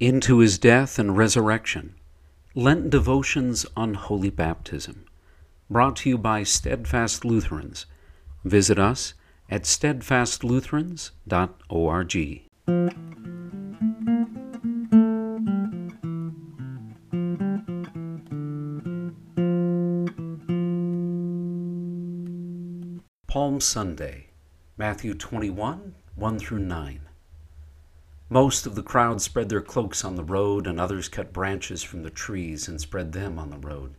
into his death and resurrection. Lent devotions on Holy Baptism. Brought to you by Steadfast Lutherans. Visit us at steadfastlutherans.org. Palm Sunday, Matthew 21 1 through 9. Most of the crowd spread their cloaks on the road, and others cut branches from the trees and spread them on the road.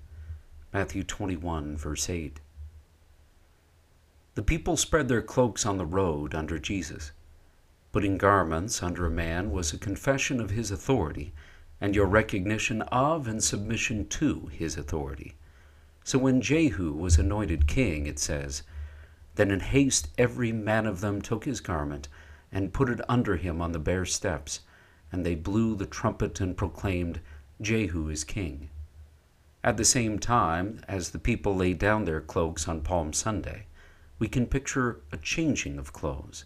Matthew 21, verse 8. The people spread their cloaks on the road under Jesus. Putting garments under a man was a confession of his authority and your recognition of and submission to his authority. So when Jehu was anointed king, it says, Then in haste every man of them took his garment and put it under him on the bare steps, and they blew the trumpet and proclaimed, Jehu is king. At the same time, as the people lay down their cloaks on Palm Sunday, we can picture a changing of clothes.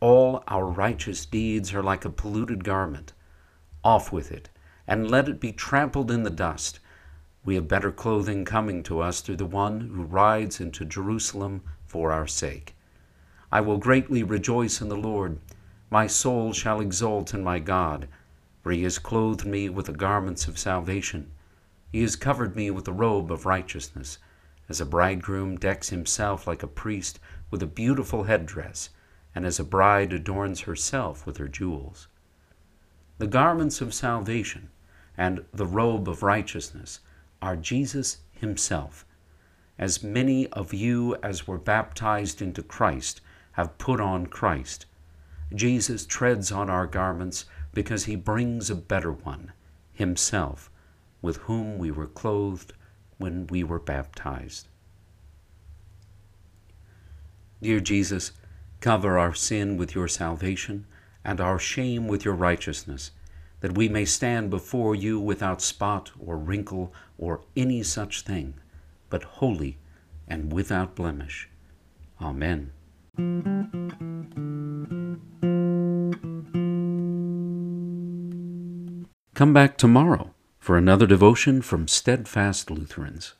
All our righteous deeds are like a polluted garment. Off with it, and let it be trampled in the dust. We have better clothing coming to us through the one who rides into Jerusalem for our sake. I will greatly rejoice in the Lord. My soul shall exult in my God, for he has clothed me with the garments of salvation. He has covered me with the robe of righteousness, as a bridegroom decks himself like a priest with a beautiful headdress, and as a bride adorns herself with her jewels. The garments of salvation and the robe of righteousness are Jesus himself. As many of you as were baptized into Christ have put on Christ. Jesus treads on our garments because he brings a better one, himself, with whom we were clothed when we were baptized. Dear Jesus, cover our sin with your salvation and our shame with your righteousness, that we may stand before you without spot or wrinkle or any such thing, but holy and without blemish. Amen. Come back tomorrow for another devotion from Steadfast Lutherans.